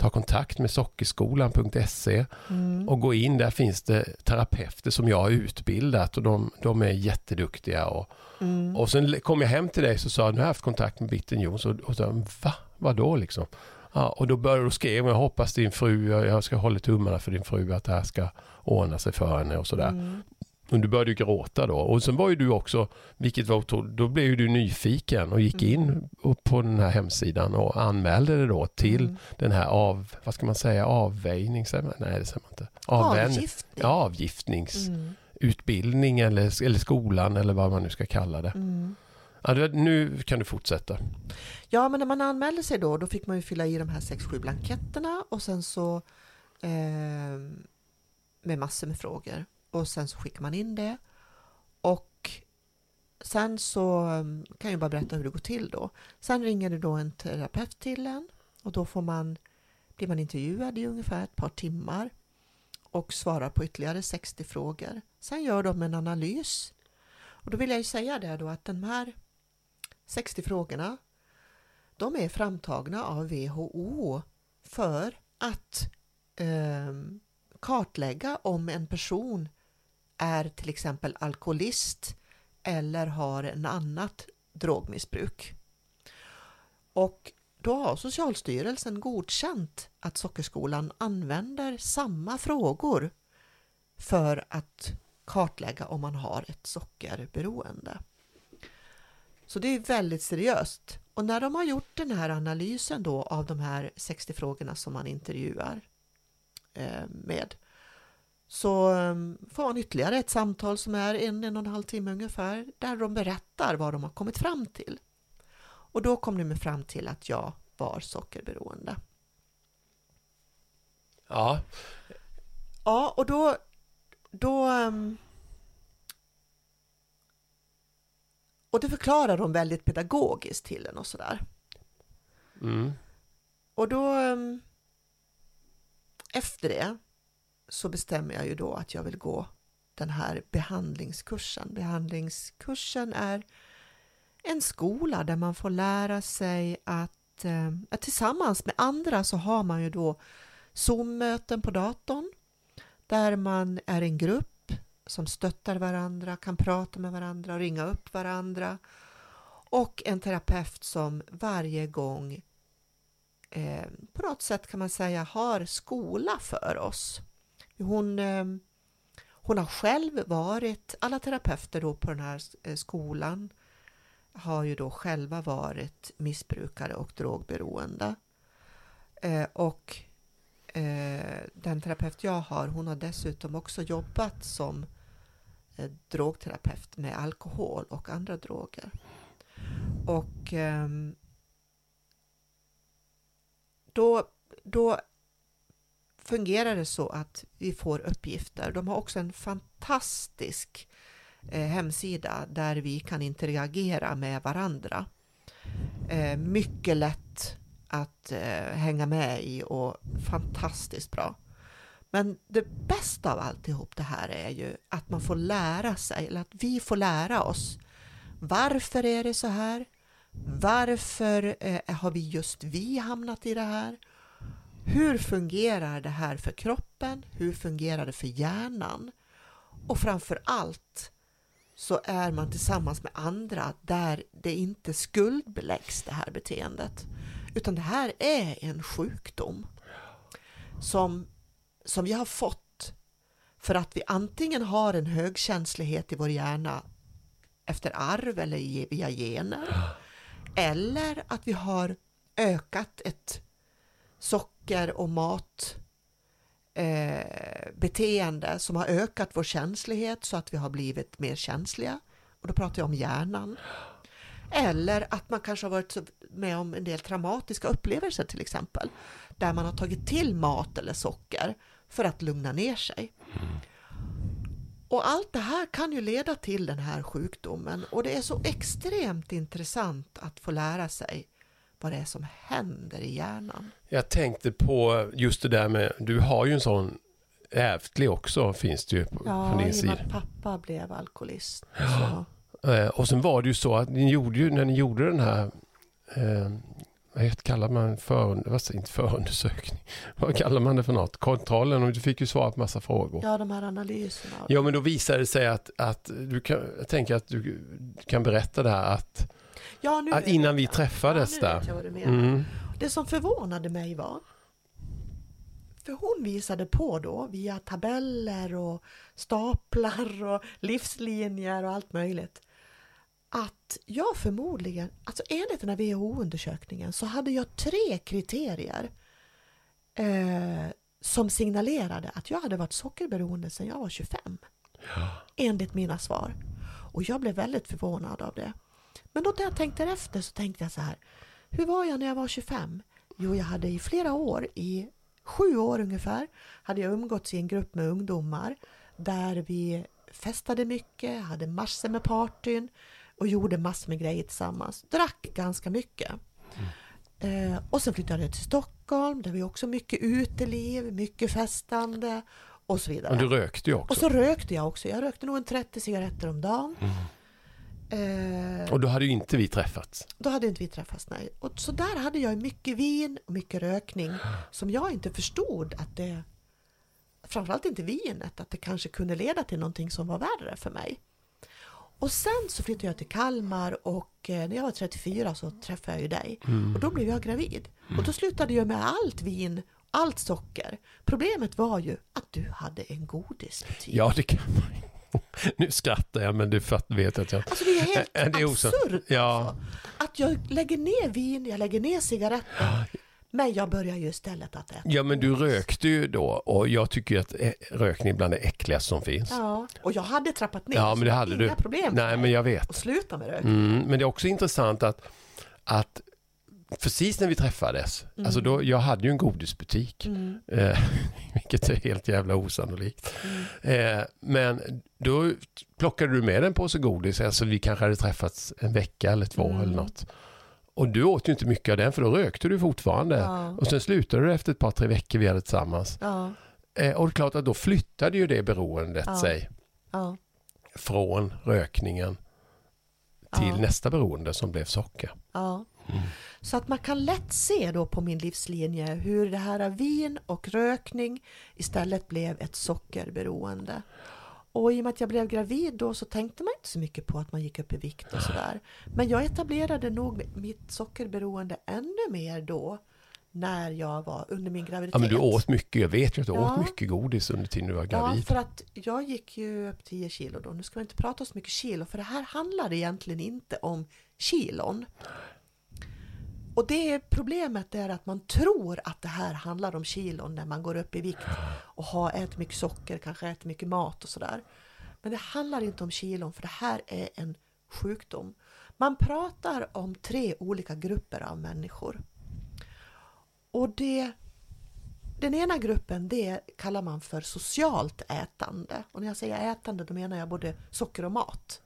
ta kontakt med sockerskolan.se Mm. och gå in. Där finns det terapeuter som jag har utbildat och de, de är jätteduktiga. Och, Mm. och sen kom jag hem till dig så sa nu har jag haft kontakt med Bitten Jons och, och så, va? Vadå liksom? Ja, och då började du skriva, jag hoppas din fru, jag ska hålla tummarna för din fru att det här ska ordna sig för henne och sådär. Mm. Och du började ju gråta då. Och sen var ju du också, vilket var otroligt, då blev ju du nyfiken och gick Mm. in på den här hemsidan och anmälde det då till Mm. den här av, vad ska man säga, man? nej det säger man inte. Avvän- Avgiftning. Ja, avgiftningsutbildning Mm. eller, eller skolan eller vad man nu ska kalla det. Mm. Ja, nu kan du fortsätta. Ja, men när man anmälde sig då, då fick man ju fylla i de här 6-7 blanketterna och sen så eh, med massor med frågor och sen så skickar man in det och sen så mm, kan jag bara berätta hur det går till då. Sen ringer det då en terapeut till en och då får man, blir man intervjuad i ungefär ett par timmar och svarar på ytterligare 60 frågor. Sen gör de en analys och då vill jag ju säga det då att de här 60 frågorna de är framtagna av WHO för att eh, kartlägga om en person är till exempel alkoholist eller har en annat drogmissbruk. Och då har Socialstyrelsen godkänt att Sockerskolan använder samma frågor för att kartlägga om man har ett sockerberoende. Så det är väldigt seriöst. Och när de har gjort den här analysen då av de här 60 frågorna som man intervjuar eh, med så eh, får man ytterligare ett samtal som är en, en och en halv timme ungefär där de berättar vad de har kommit fram till. Och då kom de fram till att jag var sockerberoende. Ja. Ja, och då, då um, och det förklarar de väldigt pedagogiskt till en och sådär. Mm. Och då um, efter det så bestämmer jag ju då att jag vill gå den här behandlingskursen. Behandlingskursen är en skola där man får lära sig att, eh, att tillsammans med andra så har man ju då Zoom-möten på datorn där man är en grupp som stöttar varandra, kan prata med varandra, ringa upp varandra och en terapeut som varje gång eh, på något sätt kan man säga har skola för oss. Hon, eh, hon har själv varit, alla terapeuter då på den här eh, skolan har ju då själva varit missbrukare och drogberoende. Eh, och den terapeut jag har, hon har dessutom också jobbat som drogterapeut med alkohol och andra droger. Och ehm, då, då fungerar det så att vi får uppgifter. De har också en fantastisk eh, hemsida där vi kan interagera med varandra. Eh, mycket lätt att eh, hänga med i och fantastiskt bra. Men det bästa av alltihop det här är ju att man får lära sig, eller att vi får lära oss. Varför är det så här? Varför eh, har vi just vi hamnat i det här? Hur fungerar det här för kroppen? Hur fungerar det för hjärnan? Och framför allt så är man tillsammans med andra där det inte skuldbeläggs det här beteendet. Utan det här är en sjukdom som, som vi har fått för att vi antingen har en högkänslighet i vår hjärna efter arv eller via gener eller att vi har ökat ett socker och mat eh, beteende som har ökat vår känslighet så att vi har blivit mer känsliga. Och då pratar jag om hjärnan. Eller att man kanske har varit med om en del traumatiska upplevelser till exempel. Där man har tagit till mat eller socker för att lugna ner sig. Och allt det här kan ju leda till den här sjukdomen och det är så extremt intressant att få lära sig vad det är som händer i hjärnan. Jag tänkte på just det där med, du har ju en sån ärftlig också finns det ju på, ja, från din sida. Ja, pappa blev alkoholist. Ja. Eh, och sen var det ju så att ni gjorde ju, när ni gjorde den här eh, vad kallar man för, vad, inte förundersökning, vad kallar man det för något? Kontrollen, och du fick ju svar på massa frågor. Ja, de här analyserna. Ja, men då visade det sig att, att du kan, jag tänker att du kan berätta det här att, ja, att innan vi träffades ja, där. Mm. Det som förvånade mig var, för hon visade på då via tabeller och staplar och livslinjer och allt möjligt att jag förmodligen, alltså enligt den här WHO-undersökningen så hade jag tre kriterier eh, som signalerade att jag hade varit sockerberoende sedan jag var 25. Ja. Enligt mina svar. Och jag blev väldigt förvånad av det. Men då när jag tänkte efter så tänkte jag så här. Hur var jag när jag var 25? Jo, jag hade i flera år, i sju år ungefär, hade jag umgåtts i en grupp med ungdomar där vi festade mycket, hade massor med partyn, och gjorde massor med grejer tillsammans. Drack ganska mycket. Mm. Eh, och sen flyttade jag till Stockholm där vi också mycket uteliv, mycket festande och så vidare. Och du rökte ju också. Och så rökte jag också. Jag rökte nog en 30 cigaretter om dagen. Mm. Eh, Och då hade ju inte vi träffats. då hade inte vi träffats, nej. Och så där hade jag mycket vin och mycket rökning som jag inte förstod att det, framförallt inte vinet, att det kanske kunde leda till någonting som var värre för mig. Och sen så flyttade jag till Kalmar och eh, när jag var 34 så träffade jag ju dig. Och då blev jag gravid. Och då slutade jag med allt vin, allt socker. Problemet var ju att du hade en godisbutik. Ja, det kan man ju. Nu skrattar jag, men du vet att jag... Alltså det är helt det är osant. absurt Ja. alltså. Att jag lägger ner vin, jag lägger ner cigaretter. Men jag börjar ju istället att äta Ja, men du rökte ju då och jag tycker att ä- rökning bland det äckligaste som finns. Ja, och jag hade trappat ner. Ja, men det hade inga du. problem Nej, men jag vet. att sluta med rökning. Mm, men det är också intressant att, att precis när vi träffades, Mm. alltså då, jag hade ju en godisbutik, eh, vilket är helt jävla osannolikt. Mm. Eh, men då plockade du med en påse godis, alltså vi kanske hade träffats en vecka eller två Mm. eller något. Och du åt ju inte mycket av den för då rökte du fortfarande. Ja. Och sen slutade du efter ett par, tre veckor vi hade tillsammans. Ja, Eh, och det är klart att då flyttade ju det beroendet Ja. sig från rökningen till nästa beroende som blev socker. ja. Mm. Så att man kan lätt se då på min livslinje hur det här vin och rökning istället blev ett sockerberoende. Och i och med att jag blev gravid då så tänkte man inte så mycket på att man gick upp i vikt och sådär. Men jag etablerade nog mitt sockerberoende ännu mer då när jag var under min graviditet. Ja, men du åt mycket. Jag vet ju att du Ja. åt mycket godis under tiden du var Ja, gravid. för att jag gick ju upp 10 kilo då. Nu ska vi inte prata så mycket kilo, för det här handlar egentligen inte om kilon. Och det problemet är att man tror att det här handlar om kilon när man går upp i vikt och har ätit mycket socker, kanske ätit mycket mat och sådär. Men det handlar inte om kilon, för det här är en sjukdom. Man pratar om tre olika grupper av människor. Och det den ena gruppen det kallar man för socialt ätande. Och när jag säger ätande då menar jag både socker och mat.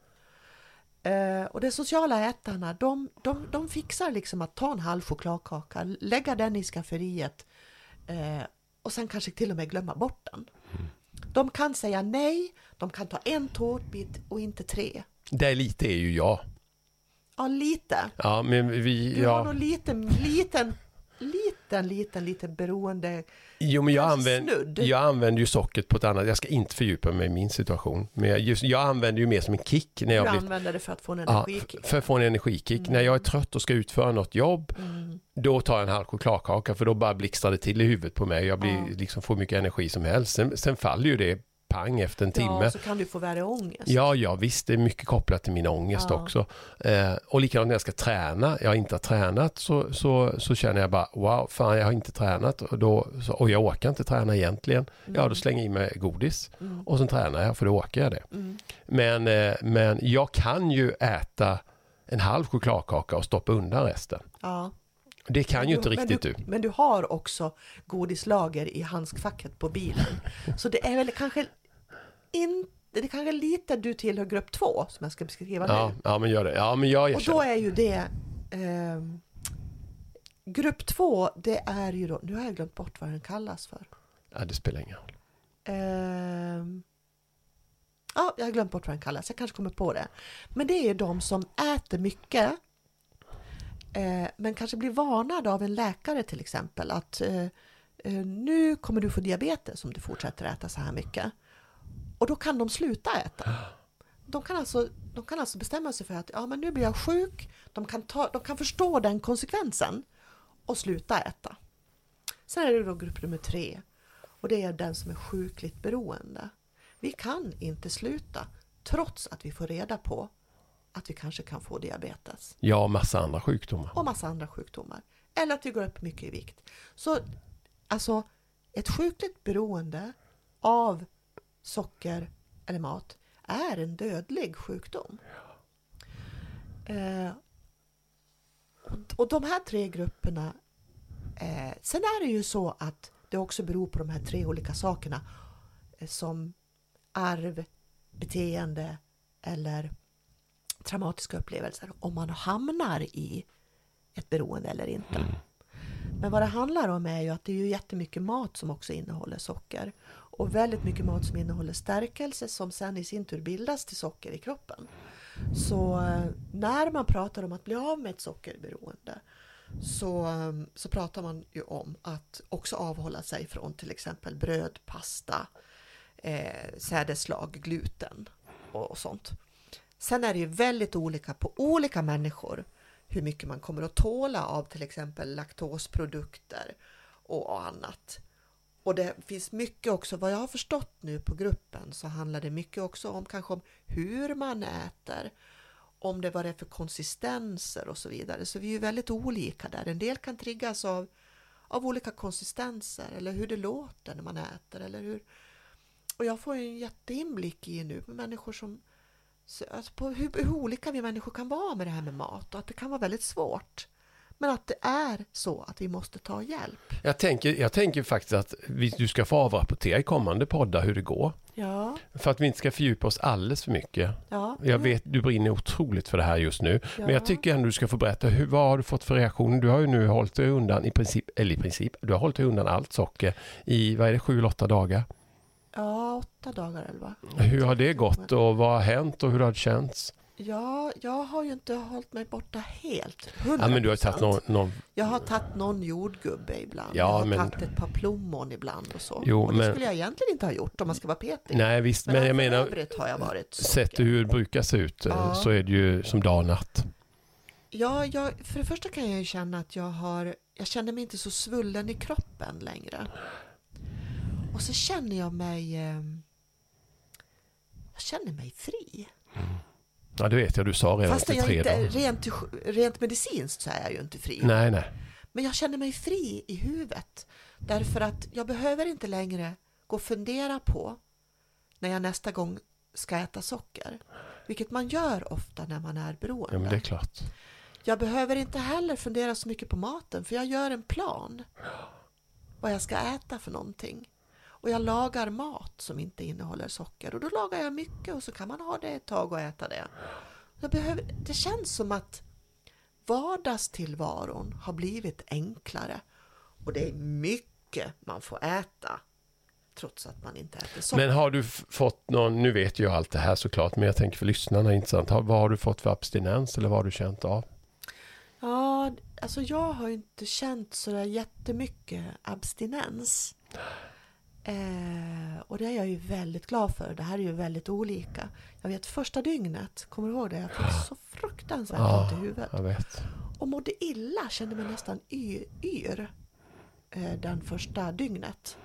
Eh, och de sociala ätarna de, de, de fixar liksom att ta en halv chokladkaka, lägga den i skafferiet eh, och sen kanske till och med glömma bort den. De kan säga nej, de kan ta en tårtbit och inte tre. Det är lite är ju jag. Ja, lite. Ja, men vi... Du har Ja. nog liten, liten, liten, liten, liten beroende. Jo, men jag, använder, jag använder ju sockret på ett annat... Jag ska inte fördjupa mig i min situation. Men jag, just, jag använder ju mer som en kick när Du jag blir... använder det för att få en Ja, energikick. f- för att få en energikick. Mm. När jag är trött och ska utföra något jobb, Mm. då tar jag en halv chokladkaka för då bara blixtrar det till i huvudet på mig. Jag blir, Ja. liksom, får mycket energi som helst. Sen, sen faller ju det pang efter en timme. Ja, så kan du få värre ångest. Ja, ja, visst, det är mycket kopplat till min ångest Ja. också. Eh, och likadant när jag ska träna, jag inte har tränat så, så, så känner jag bara wow, fan jag har inte tränat och, då, så, och jag orkar inte träna egentligen. Ja, då slänger jag i mig godis Mm. och sen tränar jag för då orkar jag det. Mm. Men, eh, men jag kan ju äta en halv chokladkaka och stoppa undan resten. Ja. Det kan ju inte men riktigt du, du. Men du har också godislager i handskfacket på bilen. Så det är väl kanske inte det är kanske lite du tillhör grupp två som jag ska beskriva Ja, nu. ja, men gör det. Ja, men jag Och då är ju det ehm, Grupp två, det är ju då, nu har jag glömt bort vad den kallas för. Ja, det spelar ingen roll. Ehm, ja, jag har glömt bort vad den kallas. Jag kanske kommer på det. Men det är ju de som äter mycket. Eh, men kanske blir varnade av en läkare till exempel att eh, eh, nu kommer du få diabetes om du fortsätter äta så här mycket. Och då kan de sluta äta. De kan alltså, de kan alltså bestämma sig för att ja, men nu blir jag sjuk. De kan, ta, de kan förstå den konsekvensen och sluta äta. Sen är det då grupp nummer tre och det är den som är sjukligt beroende. Vi kan inte sluta trots att vi får reda på att vi kanske kan få diabetes Ja, massa andra sjukdomar. och massa andra sjukdomar. Eller att vi går upp mycket i vikt. Så alltså ett sjukligt beroende av socker eller mat är en dödlig sjukdom. Eh, och, och de här tre grupperna eh, Sen är det ju så att det också beror på de här tre olika sakerna eh, som arv, beteende eller traumatiska upplevelser om man hamnar i ett beroende eller inte. Men vad det handlar om är ju att det är ju jättemycket mat som också innehåller socker. Och väldigt mycket mat som innehåller stärkelse som sen i sin tur bildas till socker i kroppen. Så eh, när man pratar om att bli av med ett sockerberoende så, eh, så pratar man ju om att också avhålla sig från till exempel bröd, pasta, eh, sädesslag, gluten och, och sånt. Sen är det ju väldigt olika på olika människor hur mycket man kommer att tåla av till exempel laktosprodukter och annat. Och det finns mycket också, vad jag har förstått nu på gruppen så handlar det mycket också om kanske om hur man äter, om det vad det är för konsistenser och så vidare. Så vi är ju väldigt olika där. En del kan triggas av, av olika konsistenser eller hur det låter när man äter eller hur. Och jag får ju en jätteinblick i nu med människor som alltså på hur, hur olika vi människor kan vara med det här med mat och att det kan vara väldigt svårt. Men att det är så att vi måste ta hjälp. Jag tänker, jag tänker faktiskt att vi, du ska få avrapportera i kommande poddar hur det går. Ja. För att vi inte ska fördjupa oss alldeles för mycket. Ja. Jag vet, du brinner otroligt för det här just nu. Ja. Men jag tycker ändå du ska få berätta, hur, vad har du fått för reaktioner? Du har ju nu hållit dig undan i princip, eller i princip, du har hållit dig undan allt socker i, vad är det, sju eller åtta dagar? Ja, åtta dagar eller vad? Hur har det gått och vad har hänt och hur har det känts? Ja, jag har ju inte hållit mig borta helt. 100%. Ja, men du har tagit någon, någon Jag har tagit någon jordgubbe ibland. Ja, jag har men- tagit ett par plommon ibland och så. Jo, och det men- skulle jag egentligen inte ha gjort om man ska vara petig. nej visst, men, jag för menar, har jag varit sett hur det brukar se ut eh, Ja. så är det ju som dag och natt. Ja, jag, för det första kan jag ju känna att jag har, jag känner mig inte så svullen i kroppen längre. Och så känner jag mig, eh, jag känner mig fri. Ja, det vet jag, du sa redan Fast jag inte, dagar. rent, rent medicinskt så är jag ju inte fri. Nej, nej. Men jag känner mig fri i huvudet. Därför att jag behöver inte längre gå och fundera på när jag nästa gång ska äta socker. Vilket man gör ofta när man är beroende. Ja, men det är klart. Jag behöver inte heller fundera så mycket på maten för jag gör en plan. Vad jag ska äta för någonting. Och jag lagar mat som inte innehåller socker. Och då lagar jag mycket och så kan man ha det ett tag och äta det. Jag behöver, det känns som att vardagstillvaron har blivit enklare. Och det är mycket man får äta. Trots att man inte äter socker. Men har du fått någon, nu vet jag allt det här såklart, men jag tänker för lyssnarna intressant. Har, vad har du fått för abstinens eller vad har du känt av? Ja, alltså jag har ju inte känt så där jättemycket abstinens. Eh, och det är jag ju väldigt glad för. Det här är ju väldigt olika. Jag vet första dygnet, kommer du ihåg det? Jag fick så fruktansvärt Ja. ont i huvudet. Jag vet. Och mådde illa, kände mig nästan yr, yr eh, den första dygnet.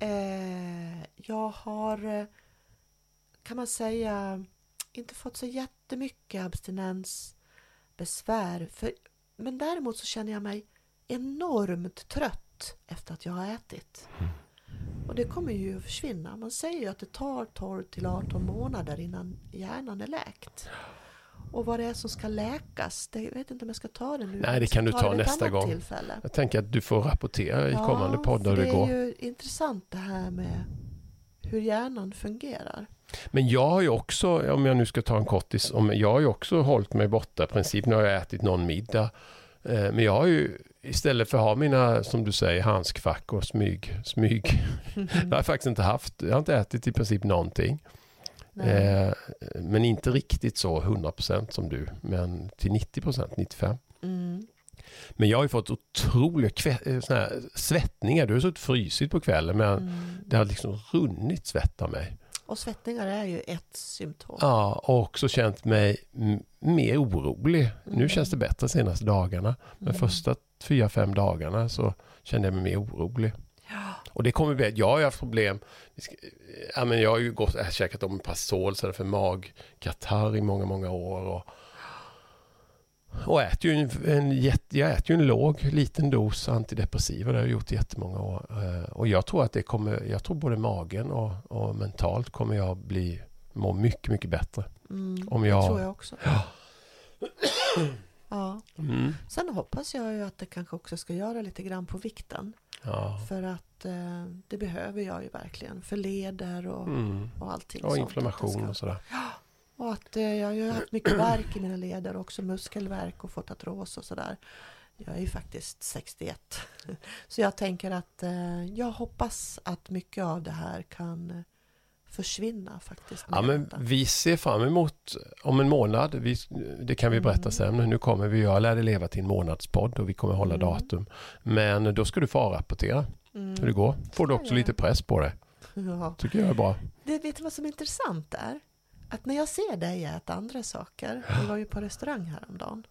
Eh, jag har, eh, kan man säga, inte fått så jättemycket abstinensbesvär. För, men däremot så känner jag mig enormt trött efter att jag har ätit. Och det kommer ju att försvinna. Man säger ju att det tar 12 till 18 månader innan hjärnan är läkt. Och vad det är som ska läkas, det jag vet inte om jag ska ta det nu. Nej, det kan du ta det ett nästa gång. Tillfälle. Jag tänker att du får rapportera i kommande poddar för hur det det går. är ju intressant det här med hur hjärnan fungerar. Men jag har ju också, om jag nu ska ta en kortis, om, jag har ju också hållit mig borta i princip. Har jag ätit någon middag. Eh, Men jag har ju istället för att ha mina, som du säger, handskfack och smyg, smyg. Har jag faktiskt inte haft. Jag har inte ätit i princip någonting. Eh, men inte riktigt så 100% som du, men till 90%, 95%. Mm. Men jag har ju fått otroliga eh, såna svettningar. Du har suttit frysigt på kvällen men Mm. det har liksom runnit svett av mig. Och svettningar är ju ett symptom. Ja, och också känt mig mer orolig. Nu Mm. känns det bättre de senaste dagarna. Men Mm. första fyra, fem dagarna så kände jag mig mer orolig. Ja. Och det kommer bli, jag har ju haft problem. Ja, men jag har ju gått, jag har käkat om Pasol för magkatarr i många, många år. Och, och äter ju en, en, jätte- jag äter ju en låg, liten dos antidepressiva. Det har jag gjort i jättemånga år. Eh, Och jag tror att det kommer, jag tror både magen och, och mentalt kommer jag bli, må mycket, mycket bättre. Mm. Om Det jag- tror jag också. Ja. Ja. Mm. Sen hoppas jag ju att det kanske också ska göra lite grann på vikten. Ja. För att eh, det behöver jag ju verkligen. För leder och, Mm. och allting Och inflammation det och ska, sådär. Och att eh, jag har haft mycket värk i mina leder. Också muskelvärk och fått artros och sådär. Jag är ju faktiskt 61. Så jag tänker att eh, jag hoppas att mycket av det här kan försvinna faktiskt. Ja, men detta. vi ser fram emot om en månad, vi, det kan vi berätta Mm. sen, nu kommer vi, jag lärde leva till en månadspodd och vi kommer hålla Mm. datum. Men då ska du få rapportera Mm. hur det går. Får du också lite press på dig. Ja. Tycker jag är bra. Det, vet du vad som är intressant är? Att när jag ser dig äta andra saker, vi var ju på restaurang häromdagen,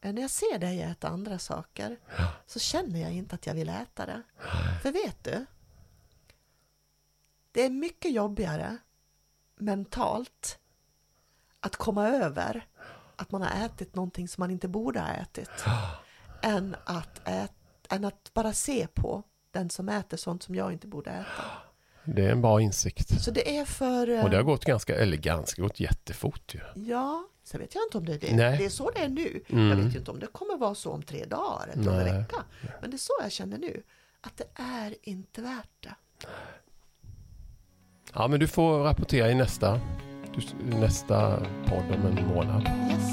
eh, när jag ser dig äta andra saker så känner jag inte att jag vill äta det. För vet du? Det är mycket jobbigare mentalt att komma över att man har ätit någonting som man inte borde ha ätit än att, ät, än att bara se på den som äter sånt som jag inte borde äta. Det är en bra insikt. Så det är för... eh, Och det har gått ganska, eller ganska, gått jättefort ju. Ja, sen vet jag inte om det är det. Nej. Det är så det är nu. Mm. Jag vet ju inte om det kommer vara så om tre dagar eller om en vecka. Men det är så jag känner nu. Att det är inte värt det. Ja, men du får rapportera i nästa, nästa podd om en månad. Yes,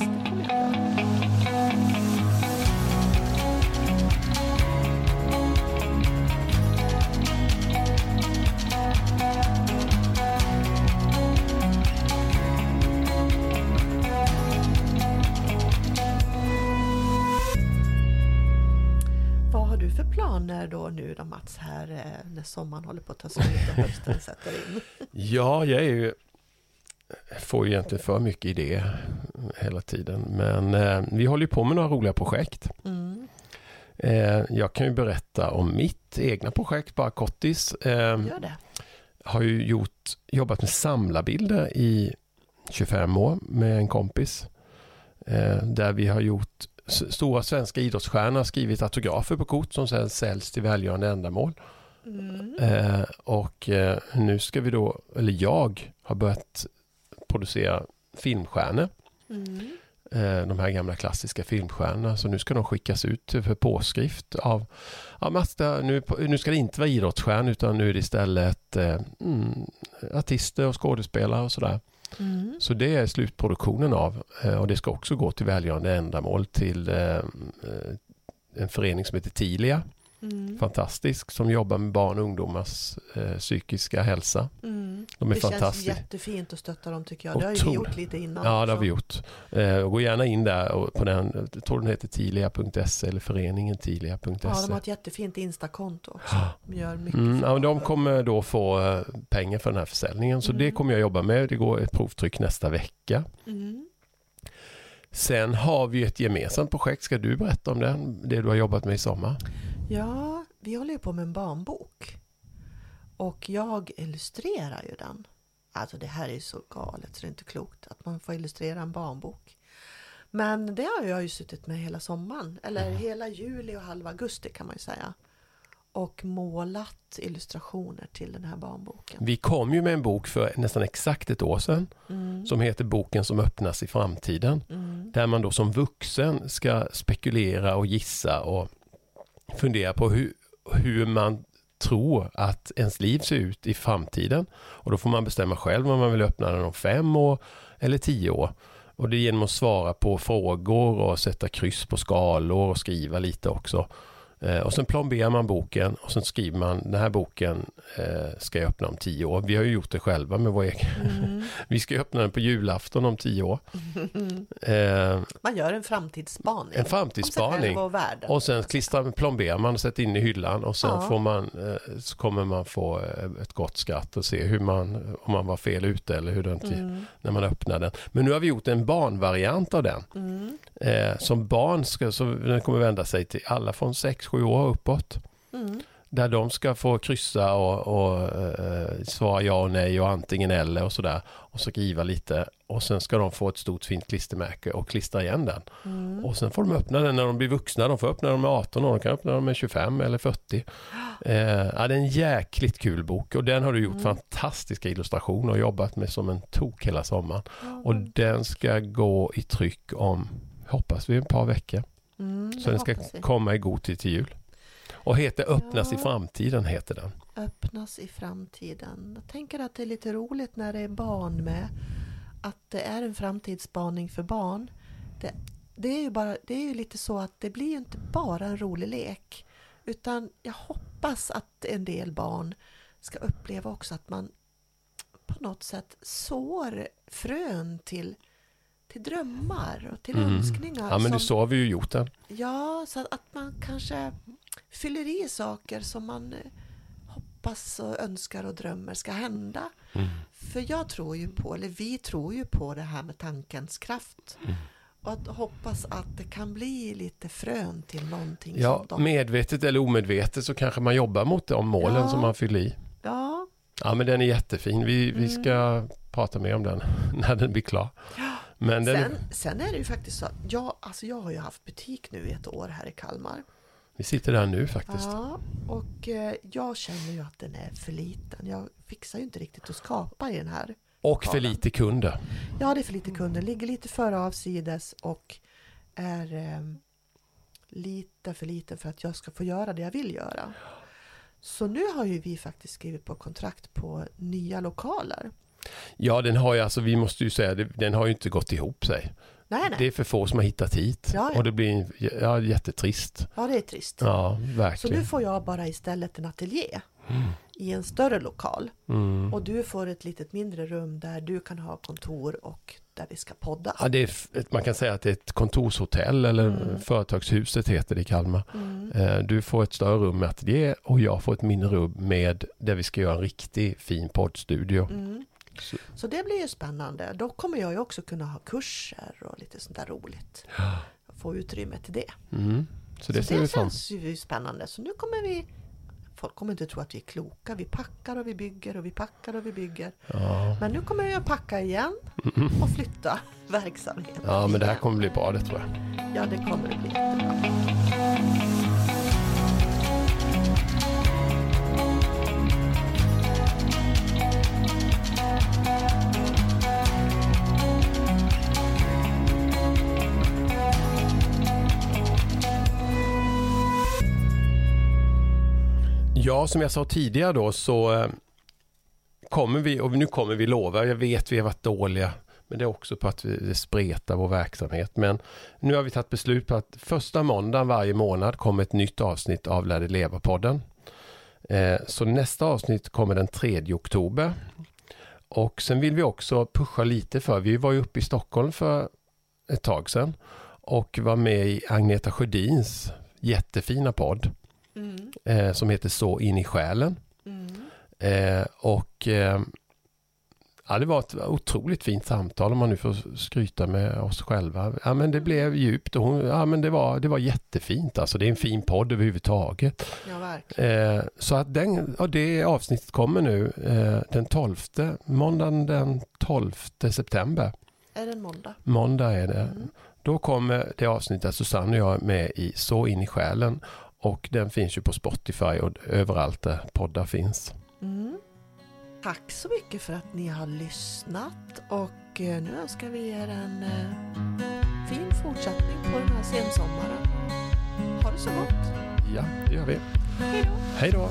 planer då nu då Mats här eh, när sommaren håller på att ta slut och hösten sätter in? Ja, jag är ju, får ju egentligen för mycket idéer hela tiden. Men eh, vi håller ju på med några roliga projekt. Mm. Eh, jag kan ju berätta om mitt egna projekt, bara kortis. Eh, Gör det. har ju gjort, jobbat med samlarbilder i 25 år med en kompis. Eh, där vi har gjort stora svenska idrottsstjärnor har skrivit autografer på kort som sedan säljs till välgörande ändamål. Mm. Eh, och eh, nu ska vi då, eller jag har börjat producera filmstjärnor. Mm. Eh, de här gamla klassiska filmstjärnorna. Så nu ska de skickas ut för påskrift av ja, Mazda, nu, nu ska det inte vara idrottsstjärnor utan nu är det istället eh, mm, artister och skådespelare och sådär. Mm. Så det är slutproduktionen av eh, och det ska också gå till välgörande ändamål till eh, eh, en förening som heter Tilia. Mm. Fantastisk som jobbar med barn och ungdomars eh, psykiska hälsa. Mm. De är det känns fantastiska. jättefint att stötta dem tycker jag. Det har ju vi Otroligt. gjort lite innan. Ja, det har också. vi gjort. Eh, gå gärna in där och på den, jag tror den heter tilia.se eller föreningen tilia.se. Ja, de har ett jättefint Insta-konto också. De gör mycket Mm, ja, de kommer då få eh, pengar för den här försäljningen så Mm. det kommer jag jobba med. Det går ett provtryck nästa vecka. Mm. Sen har vi ett gemensamt projekt. Ska du berätta om det? Det du har jobbat med i sommar? Ja, vi håller ju på med en barnbok. Och jag illustrerar ju den. Alltså det här är ju så galet så det är inte klokt att man får illustrera en barnbok. Men det har jag ju suttit med hela sommaren, eller hela juli och halva augusti kan man ju säga. Och målat illustrationer till den här barnboken. Vi kom ju med en bok för nästan exakt ett år sedan Mm. som heter Boken som öppnas i framtiden. Mm. Där man då som vuxen ska spekulera och gissa och fundera på hur, hur man tror att ens liv ser ut i framtiden. Och då får man bestämma själv om man vill öppna den om fem år eller tio år. Och det är genom att svara på frågor och sätta kryss på skalor och skriva lite också. Eh, och sen plomberar man boken och sen skriver man den här boken eh, ska jag öppna om tio år. Vi har ju gjort det själva med vår egen. Mm. Vi ska öppna den på julafton om tio år. Eh, Man gör en framtidsspaning. en framtidsspaning. och sen klistrar, plomberar man och sätter in i hyllan och sen Ja. får man, eh, så kommer man få ett gott skratt och se hur man, om man var fel ute eller hur den Mm. när man öppnar den. Men nu har vi gjort en barnvariant av den. Mm. Eh, som barn ska, så den kommer vända sig till alla från 6-7 år uppåt. Mm. Där de ska få kryssa och, och eh, svara ja och nej och antingen eller och sådär. Och så skriva lite. Och sen ska de få ett stort fint klistermärke och klistra igen den. Mm. Och sen får de öppna den när de blir vuxna. De får öppna den med 18 år, de kan öppna den med 25 eller 40. Eh, ja, det är en jäkligt kul bok och den har du gjort Mm. fantastiska illustrationer och jobbat med som en tok hela sommaren. Ja, Och den ska gå i tryck om, hoppas vi, ett par veckor. Mm, Så den ska komma i god tid till jul. Och heter Öppnas i Ja. framtiden, heter den. öppnas i framtiden. Jag tänker att det är lite roligt när det är barn med. Att det är en framtidsspaning för barn. Det, det, är ju bara, det är ju lite så att det blir ju inte bara en rolig lek. Utan jag hoppas att en del barn ska uppleva också att man på något sätt sår frön till, till drömmar och till Mm. önskningar. Ja, men som, så har vi ju gjort det. Ja, så att man kanske fyller i saker som man eh, hoppas och önskar och drömmer ska hända. Mm. För jag tror ju på, eller vi tror ju på det här med tankens kraft. Mm. Och att hoppas att det kan bli lite frön till någonting Ja, de... medvetet eller omedvetet så kanske man jobbar mot de målen Ja. som man fyller i. Ja, Ja, men den är jättefin. Vi, vi Mm. ska prata mer om den när den blir klar. Men den, sen, sen är det ju faktiskt så att jag, alltså jag har ju haft butik nu i ett år här i Kalmar. vi sitter där nu faktiskt. Ja, och eh, jag känner ju att den är för liten. Jag fixar ju inte riktigt att skapa i den här. Och för lokalen. lite kunder. Ja, det är för lite kunder. Ligger lite före avsides och är eh, lite för liten för att jag ska få göra det jag vill göra. Så nu har ju vi faktiskt skrivit på kontrakt på nya lokaler. Ja, den har ju alltså, vi måste ju säga, den har ju inte gått ihop sig. Nej, nej. Det är för få som har hittat hit. Ja, ja. Och det blir ja, jättetrist. Ja, det är trist. Ja, Så verkligen. nu får jag bara istället en ateljé Mm. i en större lokal. Mm. Och du får ett litet mindre rum där du kan ha kontor och där vi ska podda. Ja, det är, ett- man kan säga att det är ett kontorshotell eller Mm. företagshuset heter det i Kalmar. Mm. Eh, Du får ett större rum med ateljé och jag får ett mindre rum med där vi ska göra en riktig fin poddstudio. Mm. Så- Så det blir ju spännande. Då kommer jag ju också kunna ha kurser och lite sånt där roligt. Få utrymme till det. Mm. Så det så det känns ju spännande. Så nu kommer vi Folk kommer inte tro att vi är kloka. Vi packar och vi bygger och vi packar och vi bygger. ja. Men nu kommer jag packa igen och flytta verksamheten. ja, men det här kommer bli bra det tror jag. Ja, det kommer det bli jättebra. Ja, som jag sa tidigare då så eh, kommer vi, och nu kommer vi lova, jag vet vi har varit dåliga, men det är också på att vi spretar vår verksamhet. Men nu har vi tagit beslut på att första måndagen varje månad kommer ett nytt avsnitt av Lär dig leva-podden. Eh, så nästa avsnitt kommer den 3 oktober. Och sen vill vi också pusha lite för, vi var ju uppe i Stockholm för ett tag sedan och var med i Agneta Sjödins jättefina podd Mm, eh, som heter Så in i själen. mm. Eh, och eh, ja, det var ett otroligt fint samtal om man nu får skryta med oss själva. Ja, men det blev djupt och hon, ja, men det, var, det var jättefint. Alltså, det är en fin podd överhuvudtaget. Ja, verkligen. Eh, så att den, ja, det avsnittet kommer nu eh, den 12, måndagen den 12 september. Är det en måndag? Måndag är det. Mm. Då kommer det avsnittet där Susanne och jag är med i Så in i själen. Och den finns ju på Spotify och överallt där poddar finns. Mm. Tack så mycket för att ni har lyssnat och eh, nu önskar vi er en eh, fin fortsättning på den här sensommaren. Ha det så gott! Ja, det gör vi. Hej då! Hej då!